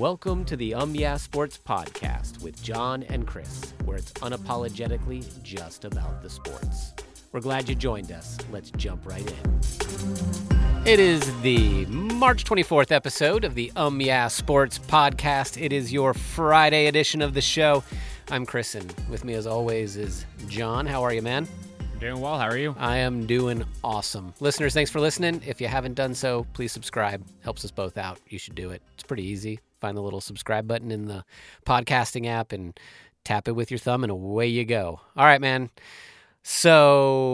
Welcome to the Um Yeah Sports Podcast with John and Chris, where it's unapologetically just about the sports. We're glad you joined us. Let's jump right in. It is the March 24th episode of the Um Yeah Sports Podcast. It is your Friday edition of the show. I'm Chris, and with me as always is John. How are you, man? Doing well. How are you? I am doing awesome. Listeners, thanks for listening. If you haven't done so, please subscribe. Helps us both out. You should do it. It's pretty easy. Find the little subscribe button in the podcasting app and tap it with your thumb, and away you go. All right, man.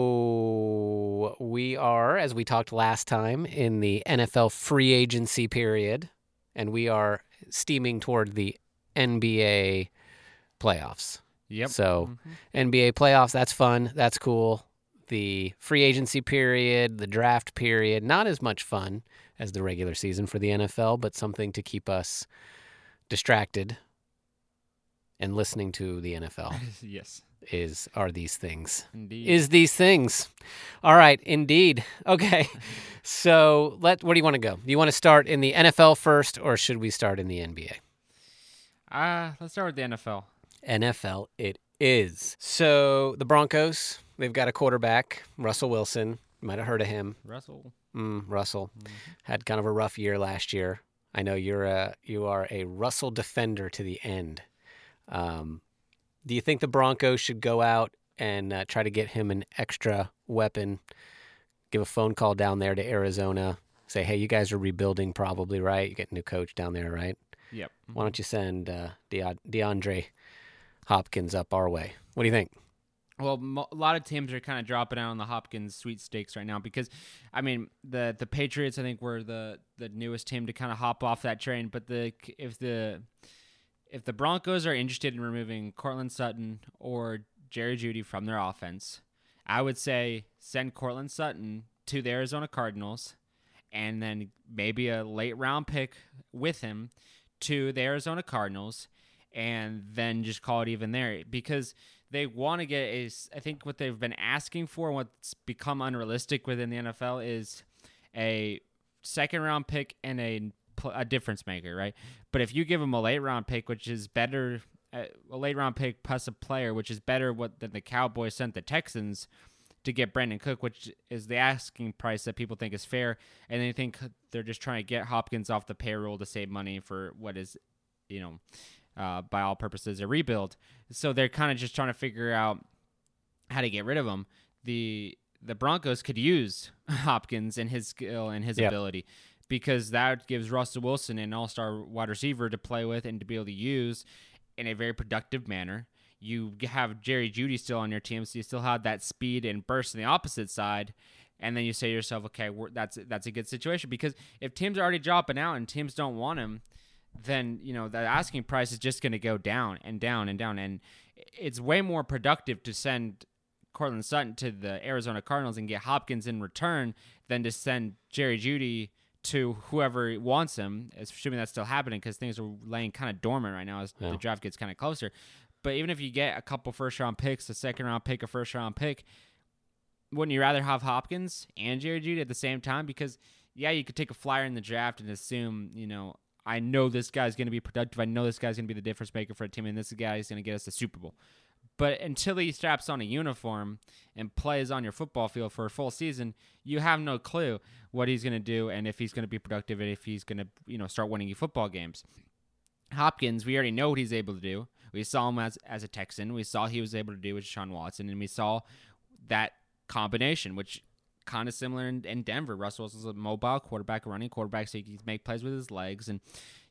So we are, as we talked last time, in the NFL free agency period, and we are steaming toward the NBA playoffs. Yep. So Mhm. NBA playoffs, that's fun. That's cool. The free agency period, the draft period, not as much fun as the regular season for the NFL, but something to keep us distracted and listening to the NFL yes, is are these things. indeed. Is these things. All right, indeed. Okay. So, let where do you want to go? Do you want to start in the NFL first or should we start in the NBA? uh, let's start with the NFL. NFL it is. So the Broncos, they've got a quarterback, Russell Wilson. You might have heard of him. Russell. Mm, Russell Mhm. had kind of a rough year last year. I know you're a you are a Russell defender to the end. Um, do you think the Broncos should go out and uh, try to get him an extra weapon? Give a phone call down there to Arizona. Say, hey, you guys are rebuilding, probably right. You get a new coach down there, right? Yep. Why don't you send uh, De- DeAndre Hopkins up our way? What do you think? Well, a lot of teams are kind of dropping out on the Hopkins sweepstakes right now because, I mean, the the Patriots I think were the the newest team to kind of hop off that train. But the if the if the Broncos are interested in removing Courtland Sutton or Jerry Jeudy from their offense, I would say send Courtland Sutton to the Arizona Cardinals, and then maybe a late round pick with him to the Arizona Cardinals, and then just call it even there because they want to get is I think what they've been asking for, what's become unrealistic within the NFL, is a second round pick and a a difference maker, right? But if you give them a late round pick, which is better, uh, a late round pick plus a player, which is better what than the Cowboys sent the Texans to get Brandin Cook, which is the asking price that people think is fair, and they think they're just trying to get Hopkins off the payroll to save money for what is, you know, uh, by all purposes a rebuild. So they're kind of just trying to figure out how to get rid of him. The the Broncos could use Hopkins and his skill and his Yep. ability because that gives Russell Wilson an all-star wide receiver to play with and to be able to use in a very productive manner. You have Jerry Jeudy still on your team, so you still have that speed and burst on the opposite side. And then you say to yourself, okay, we're, that's that's a good situation because if teams are already dropping out and teams don't want him, then you know the asking price is just going to go down and down and down, and it's way more productive to send Courtland Sutton to the Arizona Cardinals and get Hopkins in return than to send Jerry Jeudy to whoever wants him, assuming that's still happening because things are laying kind of dormant right now as Yeah. the draft gets kind of closer. But even if you get a couple first round picks, a second round pick, a first round pick, wouldn't you rather have Hopkins and Jerry Jeudy at the same time? Because yeah, you could take a flyer in the draft and assume, you know, I know this guy's going to be productive. I know this guy's going to be the difference maker for a team, and this guy is going to get us a Super Bowl. But until he straps on a uniform and plays on your football field for a full season, you have no clue what he's going to do and if he's going to be productive and if he's going to, you know, start winning you football games. Hopkins, we already know what he's able to do. We saw him as as a Texan. We saw he was able to do with Sean Watson, and we saw that combination, which kind of similar in, in Denver. Russell Wilson's a mobile quarterback, running quarterback, so he can make plays with his legs, and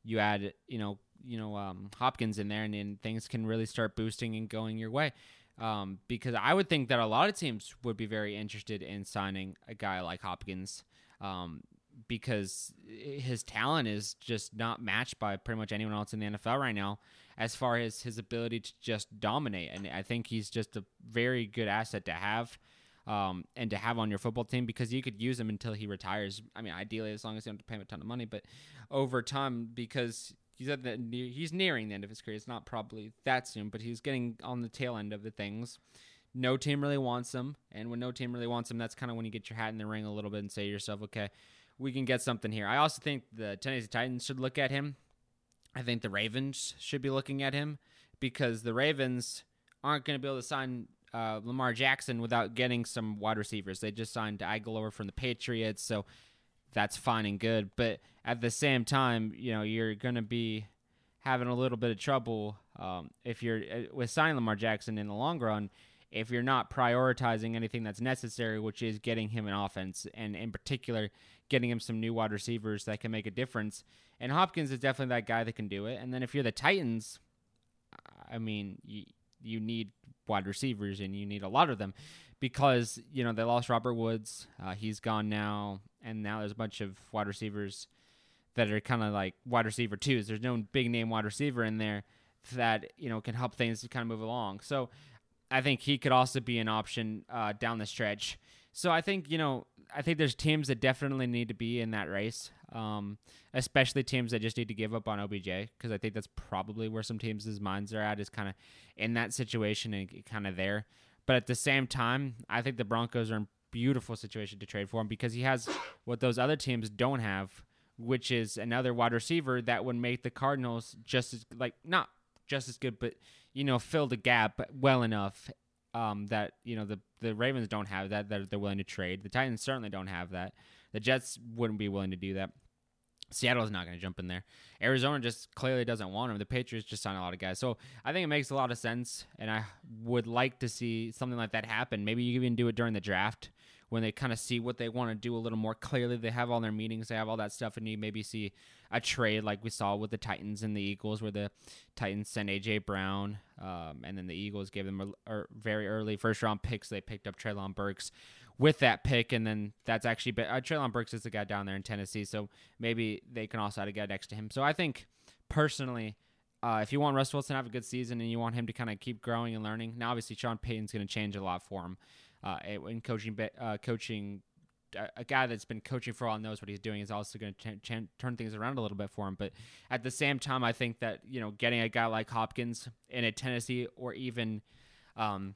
you add, you know, you know, um, Hopkins in there, and then things can really start boosting and going your way. Um, because I would think that a lot of teams would be very interested in signing a guy like Hopkins. Um, because his talent is just not matched by pretty much anyone else in the NFL right now as far as his ability to just dominate. And I think he's just a very good asset to have um, and to have on your football team because you could use him until he retires. I mean, ideally, as long as you don't have to pay him a ton of money, but over time, because he's at the he's nearing the end of his career. It's not probably that soon, but he's getting on the tail end of the things. No team really wants him, and when no team really wants him, that's kind of when you get your hat in the ring a little bit and say to yourself, okay, we can get something here. I also think the Tennessee Titans should look at him. I think the Ravens should be looking at him because the Ravens aren't going to be able to sign uh, Lamar Jackson without getting some wide receivers. They just signed Agholor from the Patriots, so that's fine and good. But at the same time, you know, you're going to be having a little bit of trouble um, if you're uh, with signing Lamar Jackson in the long run. If you're not prioritizing anything that's necessary, which is getting him an offense, and in particular, getting him some new wide receivers that can make a difference. And Hopkins is definitely that guy that can do it. And then if you're the Titans, I mean, you, you need wide receivers and you need a lot of them because, you know, they lost Robert Woods. Uh, he's gone now. And now there's a bunch of wide receivers that are kind of like wide receiver twos. There's no big name wide receiver in there that, you know, can help things to kind of move along. So I think he could also be an option uh, down the stretch. So I think, you know, I think there's teams that definitely need to be in that race, um, especially teams that just need to give up on OBJ because I think that's probably where some teams' minds are at is kind of in that situation and kind of there. But at the same time, I think the Broncos are in beautiful situation to trade for him because he has what those other teams don't have, which is another wide receiver that would make the Cardinals just as like not just as good, but you know fill the gap well enough um, that you know the the Ravens don't have that that they're willing to trade. The Titans certainly don't have that. The Jets wouldn't be willing to do that. Seattle's not going to jump in there. Arizona just clearly doesn't want him. The Patriots just signed a lot of guys. So I think it makes a lot of sense, and I would like to see something like that happen. Maybe you even do it during the draft when they kind of see what they want to do a little more clearly. They have all their meetings, they have all that stuff, and you maybe see a trade like we saw with the Titans and the Eagles, where the Titans sent AJ Brown, um, and then the Eagles gave them a, a, very early first round picks. So they picked up Treylon Burks with that pick, and then that's actually been, uh, Treylon Burks is the guy down there in Tennessee, so maybe they can also add a guy next to him. So I think personally. Uh, if you want Russ Wilson to have a good season and you want him to kind of keep growing and learning, now obviously Sean Payton's going to change a lot for him uh, in coaching, uh, coaching a guy that's been coaching for all knows what he's doing is also going to ch- ch- turn things around a little bit for him. But at the same time, I think that you know getting a guy like Hopkins in a Tennessee or even um,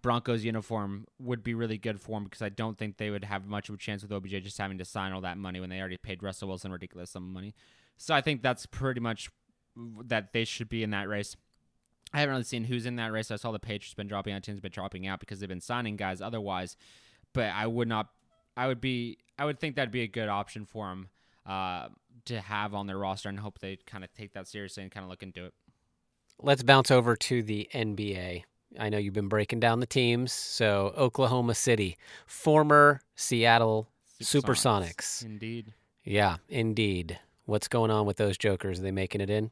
Broncos uniform would be really good for him because I don't think they would have much of a chance with OBJ just having to sign all that money when they already paid Russell Wilson ridiculous sum of money. So I think that's pretty much that they should be in that race. I haven't really seen who's in that race. I saw the Patriots been dropping out, teams been dropping out because they've been signing guys otherwise. But I would not. I would be. I would think that'd be a good option for them uh, to have on their roster, and hope they kind of take that seriously and kind of look into it. Let's bounce over to the NBA. I know you've been breaking down the teams. So Oklahoma City, former Seattle Supersonics. Supersonics. Indeed. Yeah, indeed. What's going on with those jokers? Are they making it in?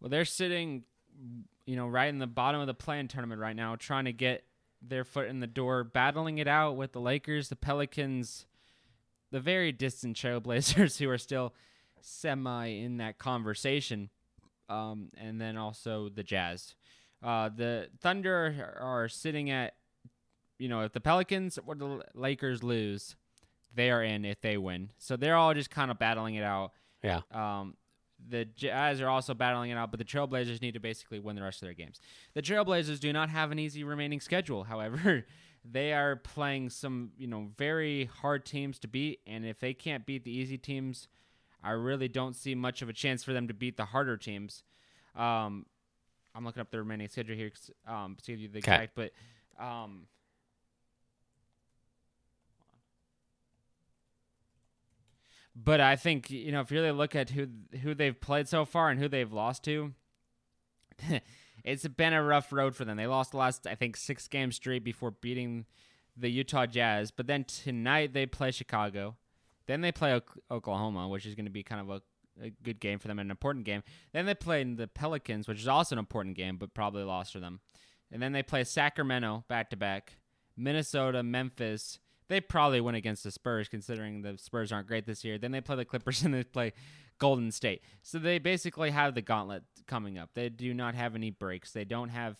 Well, they're sitting you know, right in the bottom of the play-in tournament right now, trying to get their foot in the door, battling it out with the Lakers, the Pelicans, the very distant Trailblazers, who are still semi in that conversation, um, and then also the Jazz. Uh, the Thunder are sitting at, you know, if the Pelicans or the Lakers lose, they are in if they win. So they're all just kind of battling it out. Yeah. Um, the Jazz are also battling it out, but the Trailblazers need to basically win the rest of their games. The Trailblazers do not have an easy remaining schedule, however. they are playing some, you know, very hard teams to beat, and if they can't beat the easy teams, I really don't see much of a chance for them to beat the harder teams. Um, I'm looking up the remaining schedule here um, to give you the exact, but um, But I think you know if you really look at who who they've played so far and who they've lost to, it's been a rough road for them. They lost the last I think six games straight before beating the Utah Jazz. But then tonight they play Chicago, then they play Oklahoma, which is going to be kind of a, a good game for them, an important game. Then they play the Pelicans, which is also an important game, but probably lost for them. And then they play Sacramento back to back, Minnesota, Memphis, they probably win against the Spurs, considering the Spurs aren't great this year. Then they play the Clippers and they play Golden State. So they basically have the gauntlet coming up. They do not have any breaks. They don't have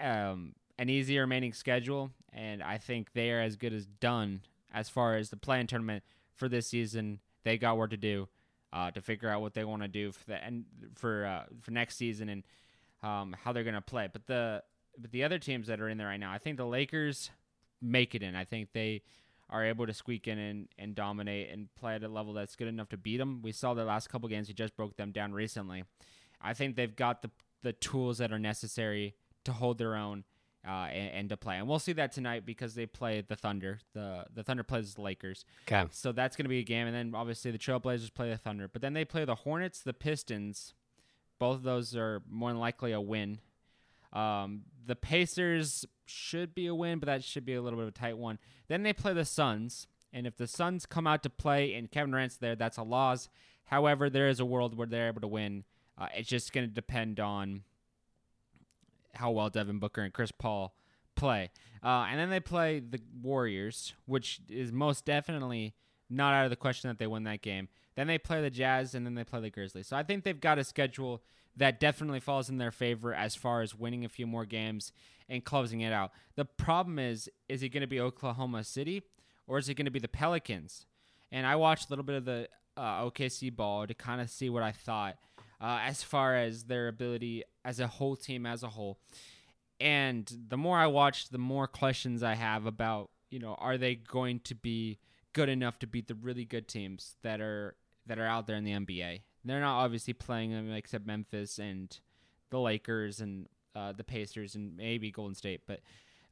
um, an easy remaining schedule, and I think they are as good as done as far as the play-in tournament for this season. They got work to do uh, to figure out what they want to do for the and for uh, for next season and um, how they're going to play. But the but the other teams that are in there right now, I think the Lakers make it in. I think they are able to squeak in and, and dominate and play at a level that's good enough to beat them. We saw the last couple games; we just broke them down recently. I think they've got the the tools that are necessary to hold their own uh, and, and, to play. And we'll see that tonight because they play the Thunder. The the Thunder plays the Lakers. Okay. So that's going to be a game, and then obviously the Trailblazers play the Thunder. But then they play the Hornets, the Pistons. Both of those are more than likely a win. Um, the Pacers should be a win, but that should be a little bit of a tight one. Then they play the Suns, and if the Suns come out to play and Kevin Durant's there, that's a loss. However, there is a world where they're able to win. Uh, it's just going to depend on how well Devin Booker and Chris Paul play. Uh, and then they play the Warriors, which is most definitely not out of the question that they win that game. Then they play the Jazz, and then they play the Grizzlies. So I think they've got a schedule that definitely falls in their favor as far as winning a few more games and closing it out. The problem is, is it going to be Oklahoma City or is it going to be the Pelicans? And I watched a little bit of the uh, OKC ball to kind of see what I thought uh, as far as their ability as a whole team as a whole. And the more I watched, the more questions I have about, you know, are they going to be good enough to beat the really good teams that are that are out there in the NBA? They're not obviously playing them except Memphis and the Lakers and uh, the Pacers and maybe Golden State, but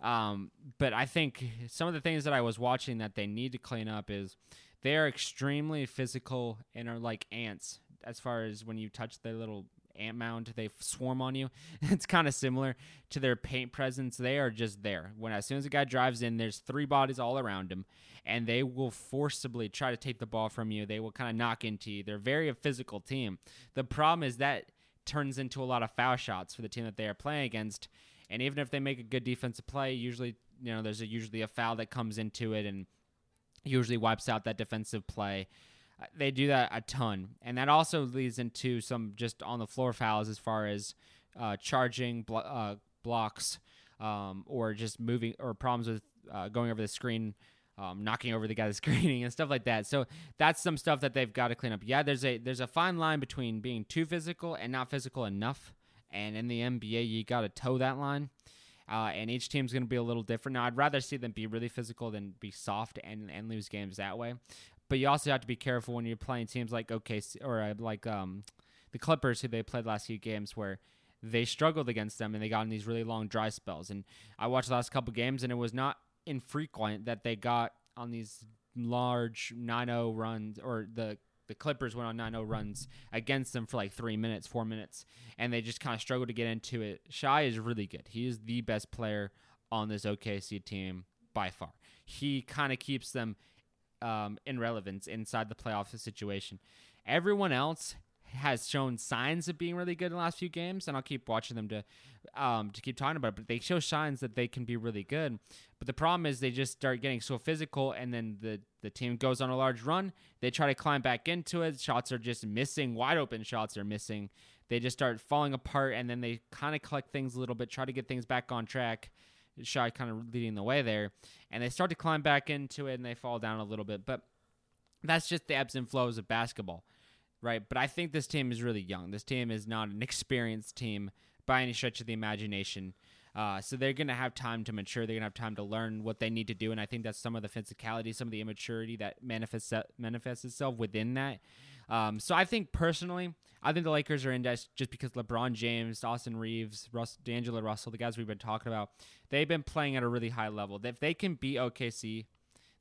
um, but I think some of the things that I was watching that they need to clean up is they are extremely physical and are like ants as far as when you touch their little ant mound, they swarm on you. it's kind of similar to their paint presence. They are just there. When as soon as a guy drives in, there's three bodies all around him, and they will forcibly try to take the ball from you. They will kind of knock into you. They're very a physical team. The problem is that turns into a lot of foul shots for the team that they are playing against. And even if they make a good defensive play, usually you know there's a, usually a foul that comes into it and usually wipes out that defensive play they do that a ton, and that also leads into some just on the floor fouls as far as uh, charging uh, blocks um, or just moving or problems with uh, going over the screen. Um, knocking over the guy that's screening and stuff like that. So that's some stuff that they've got to clean up. Yeah, there's a there's a fine line between being too physical and not physical enough. And in the NBA, you got to toe that line. Uh, and each team's going to be a little different. Now, I'd rather see them be really physical than be soft and, and lose games that way. But you also have to be careful when you're playing teams like OKC or uh, like um, the Clippers, who they played last few games, where they struggled against them and they got in these really long dry spells. And I watched the last couple games, and it was not infrequent that they got on these large 9-0 runs or the the Clippers went on 9-0 runs against them for like three minutes, four minutes, and they just kind of struggled to get into it. Shai is really good. He is the best player on this OKC team by far. He kind of keeps them um, in relevance inside the playoff situation. Everyone else has shown signs of being really good in the last few games, and I'll keep watching them to um, to keep talking about it. But they show signs that they can be really good. But the problem is they just start getting so physical, and then the the team goes on a large run. They try to climb back into it. Shots are just missing. Wide open shots are missing. They just start falling apart, and then they kind of collect things a little bit, try to get things back on track. Shai kind of leading the way there. And they start to climb back into it and they fall down a little bit. But that's just the ebbs and flows of basketball, right? But I think this team is really young. This team is not an experienced team by any stretch of the imagination. Uh, so they're going to have time to mature. They're going to have time to learn what they need to do. And I think that's some of the physicality, some of the immaturity that manifests manifests itself within that. Um, so I think personally, I think the Lakers are indexed just because LeBron James, Austin Reaves, Russ, D'Angelo Russell, the guys we've been talking about, they've been playing at a really high level. If they can beat OKC,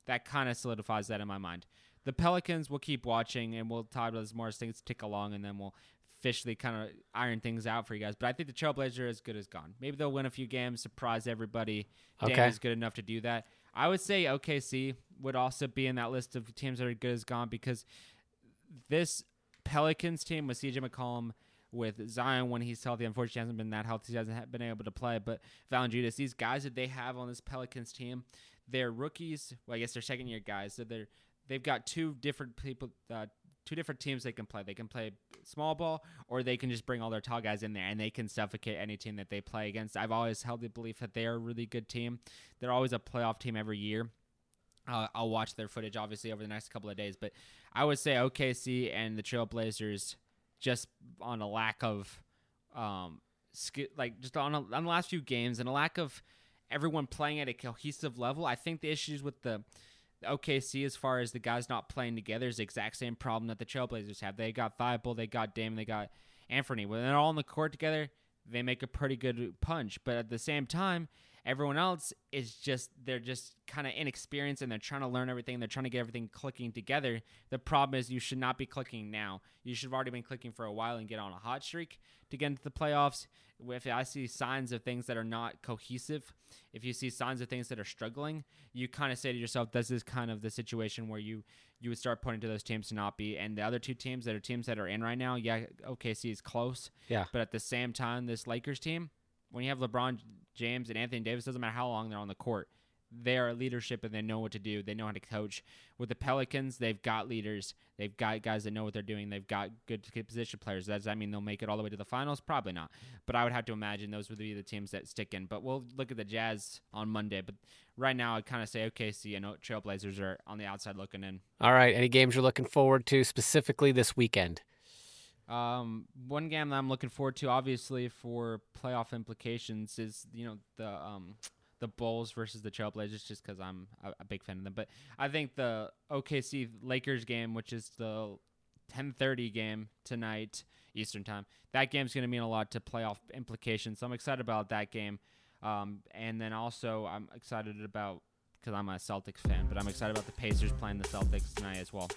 that kind of solidifies that in my mind. The Pelicans will keep watching, and we'll talk about as more as things tick along, and then we'll officially kind of iron things out for you guys. But I think the Trailblazers are as good as gone. Maybe they'll win a few games, surprise everybody. Okay. Dan is good enough to do that. I would say OKC would also be in that list of teams that are good as gone because this Pelicans team with CJ McCollum, with Zion when he's healthy. Unfortunately, hasn't been that healthy. He hasn't been able to play. But Valanciunas, these guys that they have on this Pelicans team, they're rookies. Well, I guess they're second year guys. So they're they've got two different people, uh, two different teams they can play. They can play small ball, or they can just bring all their tall guys in there and they can suffocate any team that they play against. I've always held the belief that they are a really good team. They're always a playoff team every year. Uh, I'll watch their footage obviously over the next couple of days, but I would say OKC and the Trailblazers just on a lack of um sk- like just on, a, on the last few games and a lack of everyone playing at a cohesive level. I think the issues with the OKC, as far as the guys not playing together, is the exact same problem that the Trailblazers have. They got Thibault, they got Dame, they got Anthony. When they're all on the court together, they make a pretty good punch. But at the same time, everyone else is just they're just kind of inexperienced and they're trying to learn everything. They're trying to get everything clicking together. The problem is you should not be clicking now. You should have already been clicking for a while and get on a hot streak to get into the playoffs. If I see signs of things that are not cohesive, if you see signs of things that are struggling, you kind of say to yourself, "This is kind of the situation where you you would start pointing to those teams to not be." And the other two teams that are teams that are in right now, yeah, OKC is close, Yeah. but at the same time, this Lakers team, when you have LeBron James and Anthony Davis, doesn't matter how long they're on the court. They are leadership and they know what to do. They know how to coach. With the Pelicans, they've got leaders. They've got guys that know what they're doing. They've got good position players. Does that mean they'll make it all the way to the finals? Probably not. But I would have to imagine those would be the teams that stick in. But we'll look at the Jazz on Monday. But right now, I'd kind of say OKC and Trailblazers are on the outside looking in. All right. Any games you're looking forward to specifically this weekend? Um, one game that I'm looking forward to, obviously for playoff implications, is you know the um the Bulls versus the Trailblazers, just because I'm a, a big fan of them. But I think the OKC Lakers game, which is the 10:30 game tonight Eastern time, that game's going to mean a lot to playoff implications. So I'm excited about that game. Um, and then also I'm excited about because I'm a Celtics fan, but I'm excited about the Pacers playing the Celtics tonight as well.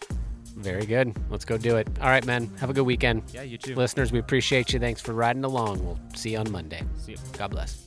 Very good. Let's go do it. All right, man. Have a good weekend. Yeah, you too. Listeners, we appreciate you. Thanks for riding along. We'll see you on Monday. See you. God bless.